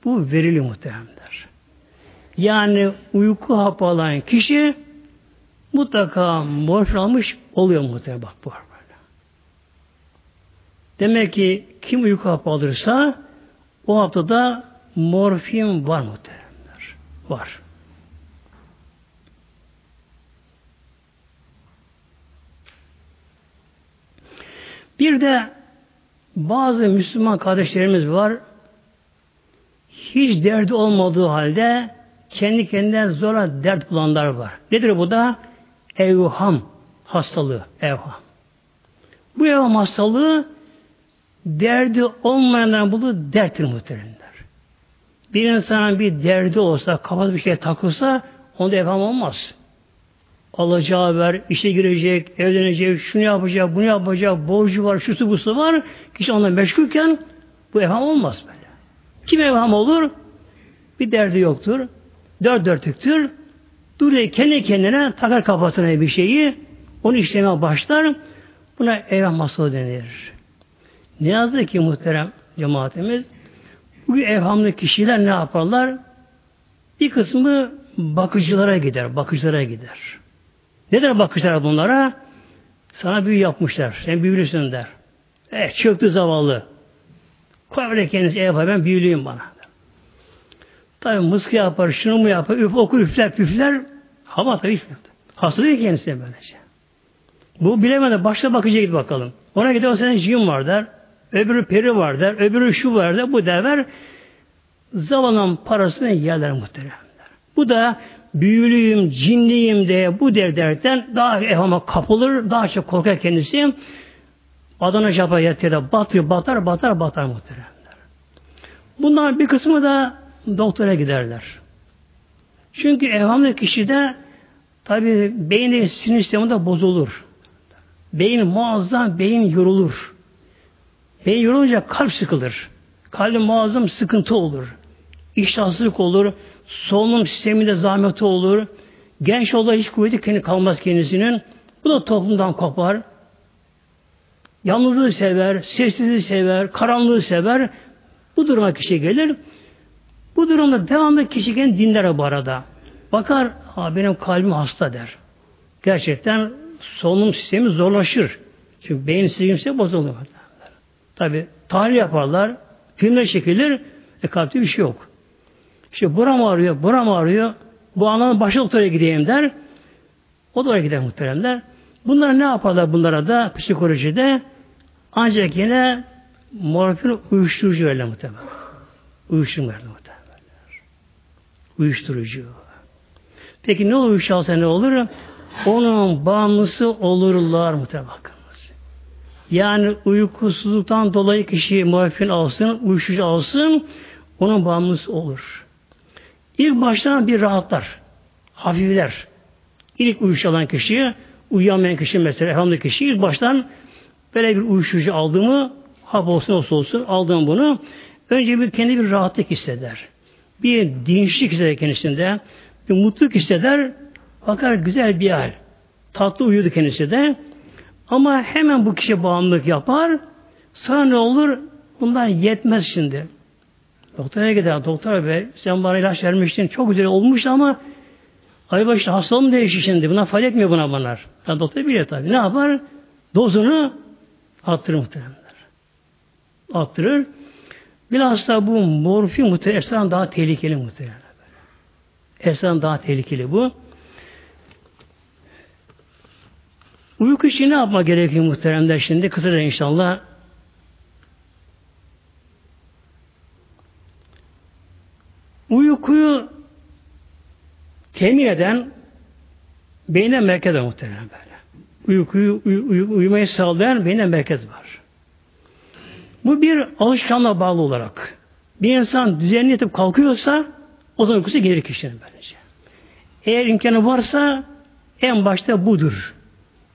bu verili muhteremler. Yani uyku hapı alan kişi mutlaka morfin almış oluyor muhtemelen bak bu böyle. Demek ki kim uyku hapı alırsa o haftada morfin var muhteremler. Var. Bir de bazı Müslüman kardeşlerimiz var. Hiç derdi olmadığı halde kendi kendine zora dert bulanlar var. Nedir bu da? Evham hastalığı. Evham. Bu evham hastalığı derdi olmayanların bulduğu derttir muhteremler. Bir insanın bir derdi olsa, kafası bir şey takılsa onda evham olmaz. Alacağı ver, işe girecek, evlenecek, şunu yapacak, bunu yapacak, borcu var, şusu busu var. Kişi ondan meşgulken bu evham olmaz böyle. Kim evham olur? Bir derdi yoktur. Dört dörtlüktür. Duruyor kendi kendine takar kafasına bir şeyi. Onu işlemeye başlar. Buna evham hastalığı denir. Ne yazık ki muhterem cemaatimiz bu evhamlı kişiler ne yaparlar? Bir kısmı bakıcılara gider, bakıcılara gider. Neden bakıcılar bunlara? Sana büyü yapmışlar, sen büyülüsün der. Eh çöktü zavallı. Koy böyle kendisi ev ben büyülüyüm bana. Tabi mıskı yapar, şunu mu yapar, üf, okur, üfler, püfler. Hava tabi hiç Hasta değil kendisi böylece. Bu bilemedi. Başta bakıcıya git bakalım. Ona gidiyor o senin cin var der. Öbürü peri var der. Öbürü şu var der. Bu der. Zavalın parasını yerler muhteremler. Bu da büyülüyüm, cinliyim diye bu der derden daha evhama kapılır, daha çok korkar kendisi. Adana Japa yatıyor batıyor, batar, batar, batar muhteremler. Bunlar bir kısmı da doktora giderler. Çünkü evhamlı kişide tabi beyni sinir sistemi de bozulur. Beyin muazzam, beyin yorulur. Beyin yorulunca kalp sıkılır. Kalbin muazzam sıkıntı olur. İştahsızlık olur. Solunum sisteminde zahmeti olur. Genç olur hiç kuvveti kendi kalmaz kendisinin. Bu da toplumdan kopar. Yalnızlığı sever, sessizliği sever, karanlığı sever. Bu duruma kişi gelir. Bu durumda devamlı kişi kendini dinler bu arada. Bakar, ha benim kalbim hasta der. Gerçekten solunum sistemi zorlaşır. Çünkü beyin sistemi bozuluyor. Tabi tahlil yaparlar, filmler çekilir, e kalpte bir şey yok. İşte buram ağrıyor, buram ağrıyor, bu anlamda başka doktora gideyim der. O da oraya gider muhteremler. Bunlar ne yaparlar bunlara da psikolojide? Ancak yine morfin uyuşturucu verirler muhtemelen. Uyuşturucu verirler muhtemelen. Uyuşturucu. Peki ne olur uyuşturucu ne olur? Onun bağımlısı olurlar muhtemelen. Yani uykusuzluktan dolayı kişi morfin alsın, uyuşturucu alsın, onun bağımlısı olur. İlk baştan bir rahatlar, hafifler. İlk uyuşturucu alan kişi, uyuyamayan kişi mesela, elhamdülillah kişi ilk baştan böyle bir uyuşturucu aldığımı, hap olsun olsa olsun aldım bunu, önce bir kendi bir rahatlık hisseder. Bir dinçlik hisseder kendisinde, bir mutluluk hisseder, bakar güzel bir hal. Tatlı uyudu kendisi de. Ama hemen bu kişi bağımlılık yapar. Sonra ne olur? Bunlar yetmez şimdi. Doktora gider. Doktor bey sen bana ilaç vermiştin. Çok güzel olmuş ama ay başta hastalığım değişti şimdi. Buna fayda etmiyor buna bunlar. Yani doktor biliyor tabii. Ne yapar? Dozunu attırır muhtemelenler. Attırır. Bilhassa bu morfin muhtemelen daha tehlikeli muhtemelen. Esran daha tehlikeli bu. Uyku için ne yapma gerekiyor muhteremler şimdi? Kısaca inşallah. Uykuyu temin eden beyne merkez var muhtemelen böyle. Uykuyu, uy, uy, uyumayı sağlayan beyne merkez var. Bu bir alışkanlığa bağlı olarak. Bir insan düzenli yatıp kalkıyorsa o zaman uykusu gelir kişinin böylece. Eğer imkanı varsa en başta budur.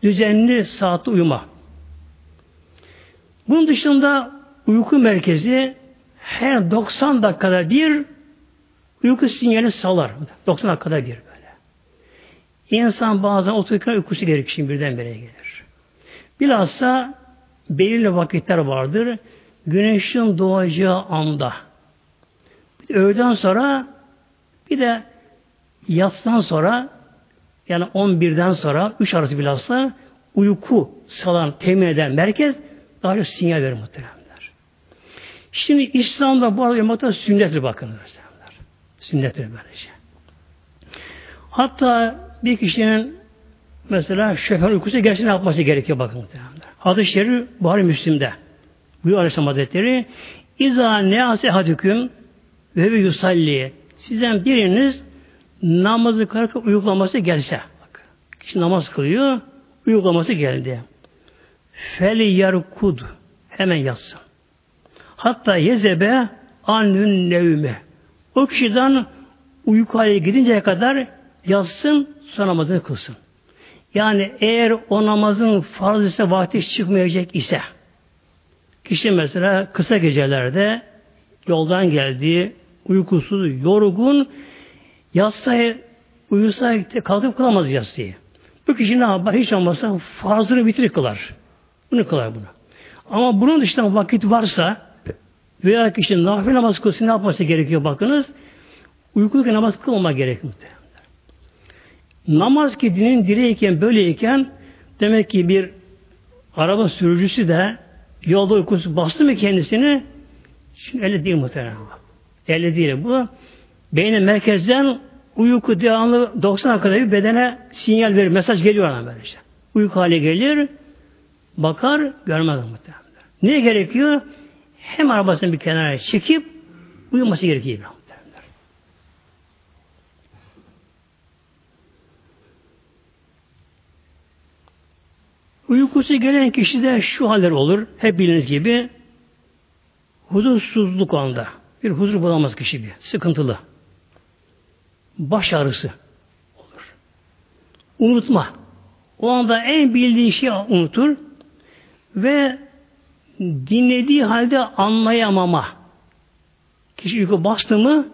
Düzenli saatte uyuma. Bunun dışında uyku merkezi her 90 dakikada bir uyku sinyali salar. 90 dakikada bir böyle. İnsan bazen otururken uykusu gerekir şimdi birdenbire gelir. Bilhassa belirli vakitler vardır. Güneşin doğacağı anda. Öğleden sonra bir de yatsıdan sonra yani 11'den sonra 3 arası bilhassa uyku salan, temin eden merkez daha çok sinyal verir muhteremler. Şimdi İslam'da bu arada yamata sünnettir bakın muhteremler. Sünnettir böylece. Hatta bir kişinin mesela şoför uykusu gerçekten yapması gerekiyor bakın. Hadis-i Şerif Buhari Müslim'de. Buyur Aleyhisselam Hazretleri İza nease hadüküm ve yusalli sizden biriniz namazı kılarken uygulaması gelse. Bak, kişi namaz kılıyor, uygulaması geldi. Fel yarkud hemen yatsın. Hatta yezebe anün nevme. O kişiden uyku haline gidinceye kadar yatsın, sonra namazını kılsın. Yani eğer o namazın farz ise vakti çıkmayacak ise kişi mesela kısa gecelerde yoldan geldiği uykusuz, yorgun yatsayı uyusa kalkıp kılamaz yatsıyı. Bu kişi ne yapar? Hiç olmazsa farzını bitirir kılar. Bunu kılar bunu. Ama bunun dışında vakit varsa veya kişi nafile namaz kılsın ne yapması gerekiyor bakınız. Uykuluyken namaz kılmama gerekiyor. Namaz ki dinin direğiyken böyleyken demek ki bir araba sürücüsü de yolda uykusu bastı mı kendisini şimdi öyle değil muhtemelen. Öyle değil bu. Beynin merkezden uyku devamlı 90 dakikada bir bedene sinyal verir. Mesaj geliyor ona böyle işte. Uyku hali gelir. Bakar görmez muhtemelen. Ne gerekiyor? Hem arabasını bir kenara çekip uyuması gerekiyor. Uykusu gelen kişide şu haller olur. Hep bildiğiniz gibi huzursuzluk anda. Bir huzur bulamaz kişi bir. Sıkıntılı. Baş ağrısı olur. Unutma. O anda en bildiği şeyi unutur ve dinlediği halde anlayamama. Kişi uyku bastı mı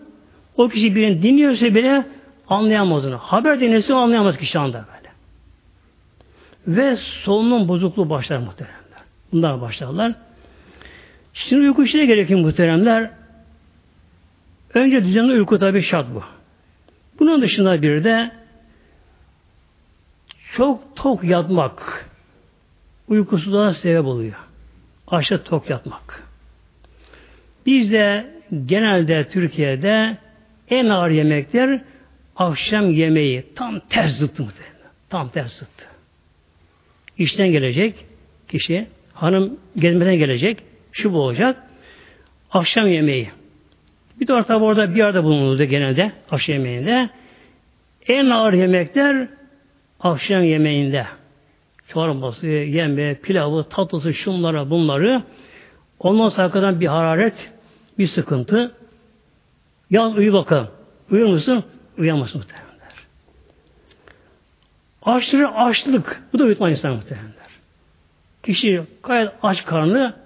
o kişi birini dinliyorsa bile anlayamaz onu. Haber dinlese anlayamaz kişi anda böyle. Ve solunum bozukluğu başlar muhteremler. Bunlar başlarlar. Şimdi uyku işine gerekiyor muhteremler. Önce düzenli uyku tabi şart bu. Bunun dışında bir de çok tok yatmak uykusuzluğa sebep oluyor. Aşırı tok yatmak. Bizde genelde Türkiye'de en ağır yemekler akşam yemeği. Tam ters zıttı muhtemelen. Tam ters zıttı. İşten gelecek kişi, hanım gezmeden gelecek, şu bu olacak. Akşam yemeği. Bir de orta orada bir yerde bulunurdu genelde akşam yemeğinde. En ağır yemekler akşam yemeğinde. Çorbası, yeme, pilavı, tatlısı, şunlara, bunları. Ondan sonra arkadan bir hararet, bir sıkıntı. Yaz uyu bakalım. Uyur musun? Uyuyamazsın muhtemelenler. Aşırı açlık. Bu da uyutma insan muhtemelenler. Kişi gayet aç karnı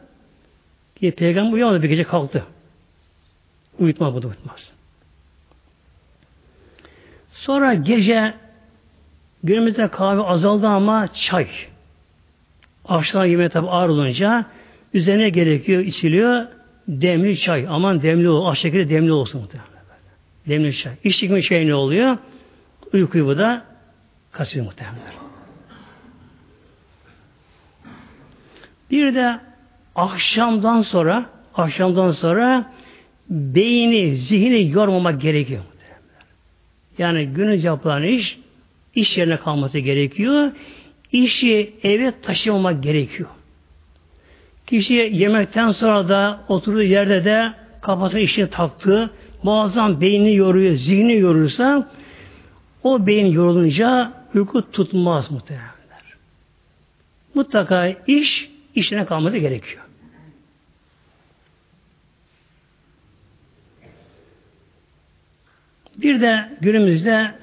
ki peygamber uyuyamadı bir gece kalktı. Uyutma bu da uyutmaz. Sonra gece günümüzde kahve azaldı ama çay. Akşam yemeği tabi ağır olunca üzerine gerekiyor, içiliyor demli çay. Aman demli ol, aş şekilde demli olsun muhtemelen. Demli çay. İçtik mi şey ne oluyor? Uykuyu bu da kaçırıyor muhtemelen. Bir de akşamdan sonra akşamdan sonra beyni, zihni yormamak gerekiyor. Yani günün yapılan iş iş yerine kalması gerekiyor. İşi eve taşımamak gerekiyor. Kişi yemekten sonra da oturduğu yerde de kafasına işini taktı, muazzam beyni yoruyor, zihni yorulursa o beyin yorulunca uyku tutmaz muhtemelenler. Mutlaka iş işine kalması gerekiyor. Bir de günümüzde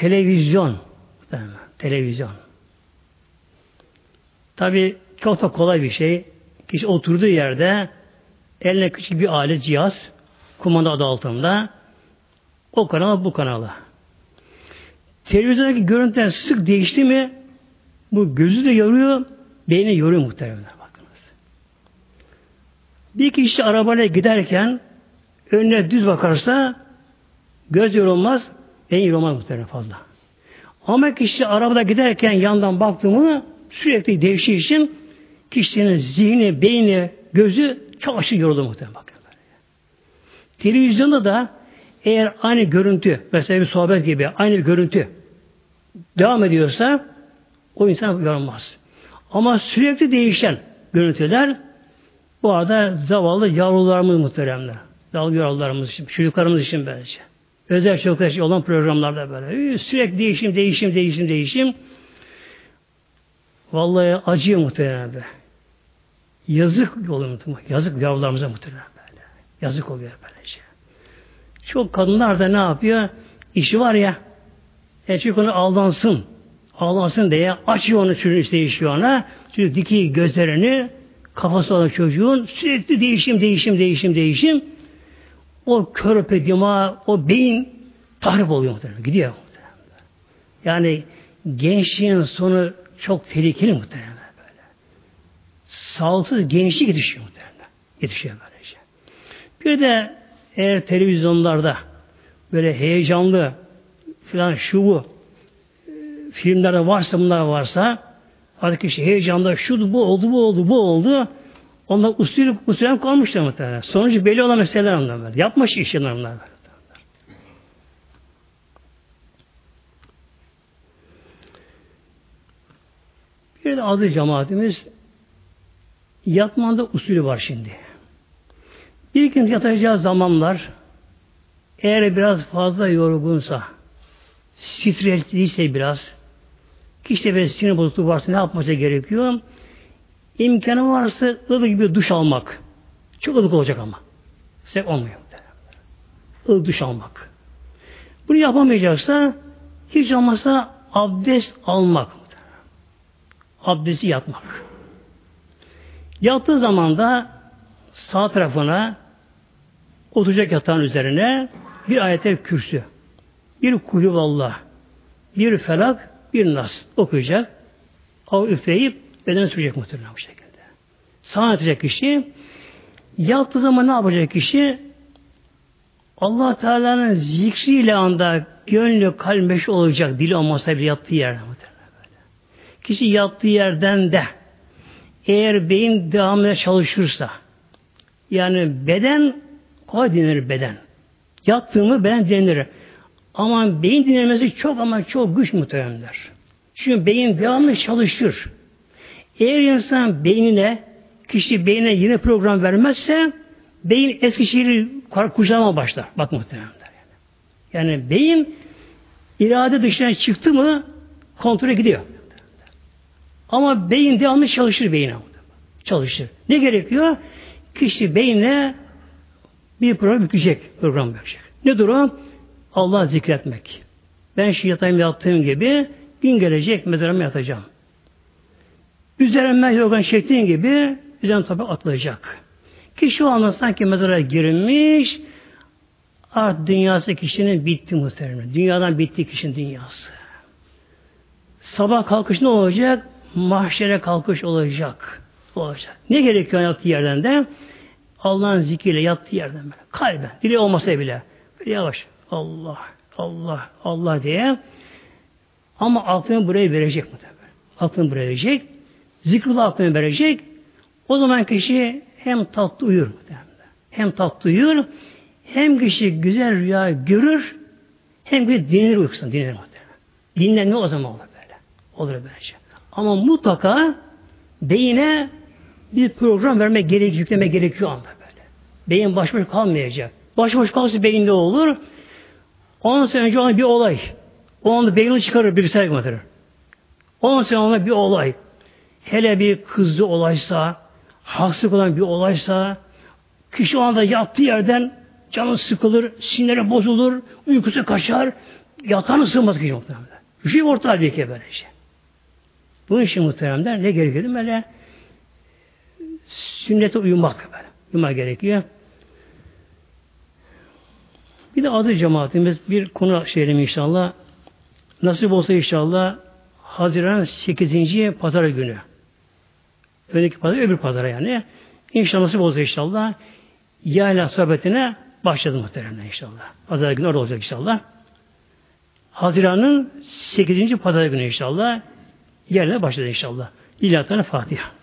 televizyon televizyon. Tabi çok da kolay bir şey. Kişi oturduğu yerde eline küçük bir alet cihaz kumanda adı altında o kanala bu kanala. Televizyondaki görüntüler sık değişti mi bu gözü de yoruyor, beyni yoruyor muhtemelen. Bakınız. Bir kişi arabayla giderken önüne düz bakarsa göz yorulmaz, beyin yorulmaz muhtemelen fazla. Ama kişi arabada giderken yandan baktığımı sürekli değiştiği için kişinin zihni, beyni, gözü çok aşırı yorulur muhtemelen. Bakın. Televizyonda da eğer aynı görüntü, mesela bir sohbet gibi aynı görüntü devam ediyorsa o insan yorulmaz. Ama sürekli değişen görüntüler bu arada zavallı yavrularımız muhteremler. Zavallı yavrularımız için, çocuklarımız için bence. Özel çocuklar olan programlarda böyle. Sürekli değişim, değişim, değişim, değişim. Vallahi acıyor muhtemelen be. Yazık oluyor muhtemelen. Yazık yavrularımıza muhtemelen böyle. Yazık oluyor böylece. Çok kadınlar da ne yapıyor? İşi var ya, erkek onu aldansın, aldansın diye açıyor onu çocuğun işte işiyor ona. Çünkü diki gözlerini kafası olan çocuğun sürekli değişim, değişim, değişim, değişim. O körpe dima, o beyin tahrip oluyor muhtemelen. Gidiyor muhtemelen. Yani gençliğin sonu çok tehlikeli muhtemelen böyle. Sağlıksız gençlik yetişiyor muhtemelen. Yetişiyor böylece. Bir de eğer televizyonlarda böyle heyecanlı filan şu bu filmlerde varsa bunlar varsa artık kişi heyecanlı şu bu oldu bu oldu bu oldu onlar usul usulem kalmışlar muhtemelen. Sonucu belli olan meseleler onlar. Yapmış işler onlar. Bir de adı cemaatimiz yatmanda usulü var şimdi. Bir gün yatacağı zamanlar eğer biraz fazla yorgunsa, stresliyse biraz, kişide bir sinir bozukluğu varsa ne yapması gerekiyor? İmkanı varsa ılık gibi duş almak. Çok ılık olacak ama. Sıcak olmuyor. Ilık duş almak. Bunu yapamayacaksa hiç olmazsa abdest almak. Abdesti yatmak. Yattığı zaman da sağ tarafına oturacak yatağın üzerine bir ayetel kürsü, bir kulüvallah, bir felak, bir nas okuyacak. Av üfleyip beden sürecek muhtemelen bu şekilde. Sağ yatacak kişi yattığı zaman ne yapacak kişi? Allah Teala'nın zikriyle anda gönlü kalmeş olacak dili olmasa bile yattığı yerde böyle. Kişi yattığı yerden de eğer beyin devamlı çalışırsa yani beden kolay dinlenir beden. Yattığımı beden dinlenir. Ama beyin dinlemesi çok ama çok güç muhtemelenler. Çünkü beyin devamlı çalışır. Eğer insan beynine, kişi beynine yeni program vermezse beyin eski şeyi kucağıma başlar. Bak muhtemelen. Yani. yani beyin irade dışına çıktı mı kontrole gidiyor. Ama beyin devamlı çalışır beyine. Çalışır. Ne gerekiyor? Kişi beynine bir program yükleyecek. Program verecek. Ne durum? Allah zikretmek. Ben şu yatayım yattığım gibi gün gelecek mezarıma yatacağım. Üzerime yorgan çektiğin gibi üzerine toprak atılacak. Ki şu anda sanki mezara girilmiş artık dünyası kişinin bitti muhtemelen. Dünyadan bitti kişinin dünyası. Sabah kalkış ne olacak? Mahşere kalkış olacak. Olacak. Ne gerekiyor yattığı yerden de? Allah'ın zikriyle yattığı yerden böyle. Kalben. Dili olmasa bile. Böyle yavaş. Allah, Allah, Allah diye. Ama aklını buraya verecek muhtemelen. Aklını buraya verecek. Zikrullah aklını verecek. O zaman kişi hem tatlı uyur hem tatlı uyur hem kişi güzel rüya görür hem bir dinlenir uykusunda dinlenir muhtemelen. Dinlenme o zaman olur böyle. Olur böylece. Ama mutlaka beyine bir program vermek gerekiyor, yükleme gerekiyor anda böyle. Beyin baş başa kalmayacak. Başıboş kalması beyinde olur. Ondan sonra önce ona bir olay. O anda beynini çıkarır bilgisayar götürür. Ondan sonra ona bir olay. Hele bir kızdı olaysa, haksızlık olan bir olaysa, kişi o anda yattığı yerden canı sıkılır, sinirleri bozulur, uykusu kaçar, yatağını sığmaz kişi muhtemelen. Bir şey ortağı bir kere böyle şey. Bunun için muhtemelen ne gerekiyor? Böyle sünnete uyumak böyle. Uyumak gerekiyor. Bir de adı cemaatimiz bir konu şeylerim inşallah. Nasip olsa inşallah Haziran 8. pazar günü. Öndeki pazar öbür pazara yani. İnşallah nasip olsa inşallah yayla sohbetine başladı muhteremler inşallah. Pazar günü orada olacak inşallah. Haziran'ın 8. pazar günü inşallah yerine başladı inşallah. İlahi Fatiha.